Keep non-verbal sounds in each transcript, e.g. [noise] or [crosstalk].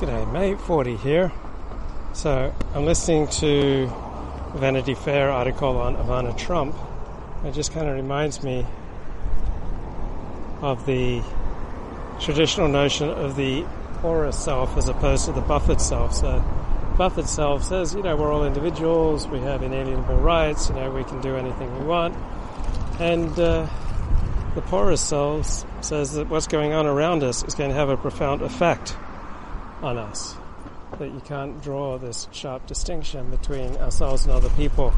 G'day, mate. 40 here. So I'm listening to Vanity Fair article on Ivana Trump. It just kind of reminds me of the traditional notion of the porous self as opposed to the buffered self. So buffered self says, you know, we're all individuals, we have inalienable rights, you know, we can do anything we want. And uh, the porous self says that what's going on around us is going to have a profound effect on us. That you can't draw this sharp distinction between ourselves and other people.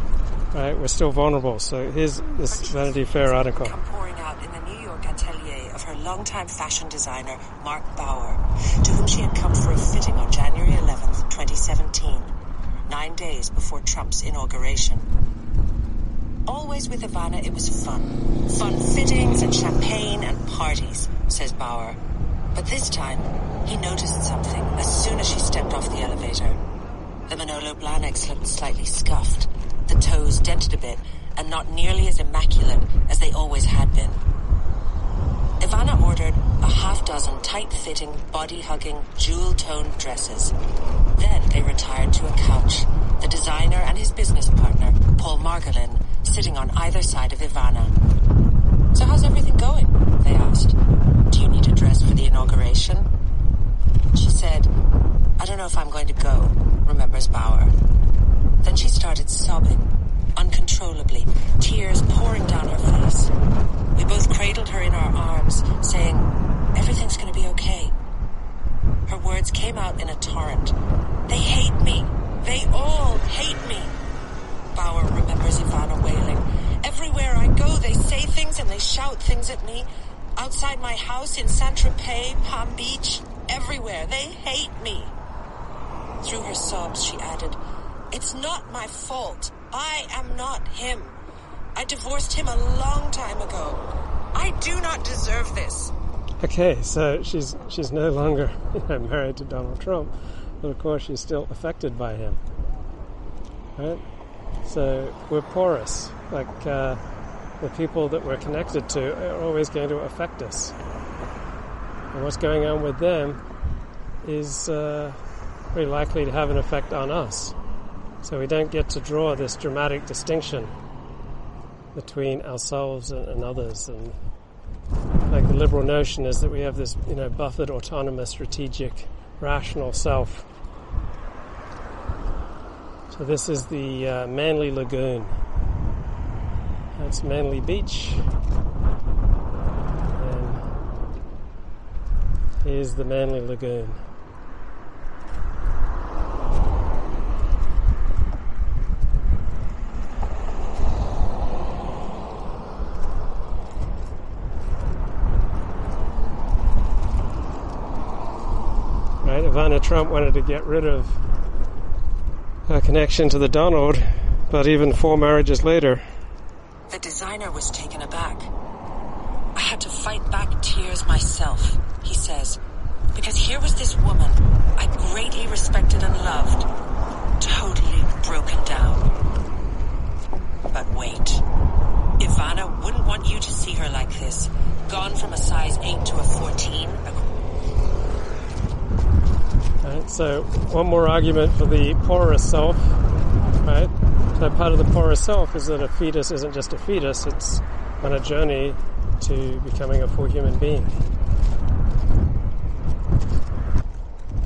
Right? We're still vulnerable. So here's this Vanity Fair article. Pouring out in the New York atelier of her longtime fashion designer, Marc Bouwer, to whom she had come for a fitting on January 11th, 2017, nine days before Trump's inauguration. Always with Ivana, it was fun. Fun fittings and champagne and parties, says Bouwer. But this time, he noticed something as soon as she stepped off the elevator. The Manolo Blahniks looked slightly scuffed, the toes dented a bit, and not nearly as immaculate as they always had been. Ivana ordered a half dozen tight-fitting, body-hugging, jewel-toned dresses. Then they retired to a couch, the designer and his business partner, Paul Margolin, sitting on either side of Ivana. So how's everything going? They for the inauguration? She said, I don't know if I'm going to go, remembers Bouwer. Then she started sobbing, uncontrollably, tears pouring down her face. We both cradled her in our arms, saying, everything's going to be okay. Her words came out in a torrent. They hate me. They all hate me. Bouwer remembers Ivana wailing. Everywhere I go, they say things and they shout things at me. Outside my house in Saint-Tropez, Palm Beach, everywhere. They hate me. Through her sobs, she added, It's not my fault. I am not him. I divorced him a long time ago. I do not deserve this. Okay, so she's she's no longer you [laughs] know, married to Donald Trump, but of course she's still affected by him. Right? So we're porous. Like uh, the people that we're connected to are always going to affect us. And what's going on with them is uh, very likely to have an effect on us. So we don't get to draw this dramatic distinction between ourselves and, and others. And like the liberal notion is that we have this, you know, buffered, autonomous, strategic, rational self. So this is the uh, Manly Lagoon. That's Manly Beach. And here's the Manly Lagoon. Right, Ivana Trump wanted to get rid of her connection to the Donald, but even four marriages later, The designer was taken aback. I had to fight back tears myself, he says, because here was this woman I greatly respected and loved, totally broken down. But wait. Ivana wouldn't want you to see her like this, gone from a size 8 to a 14. Right, so one more argument for the porous self, right? So part of the porous self is that a fetus isn't just a fetus, it's on a journey to becoming a full human being.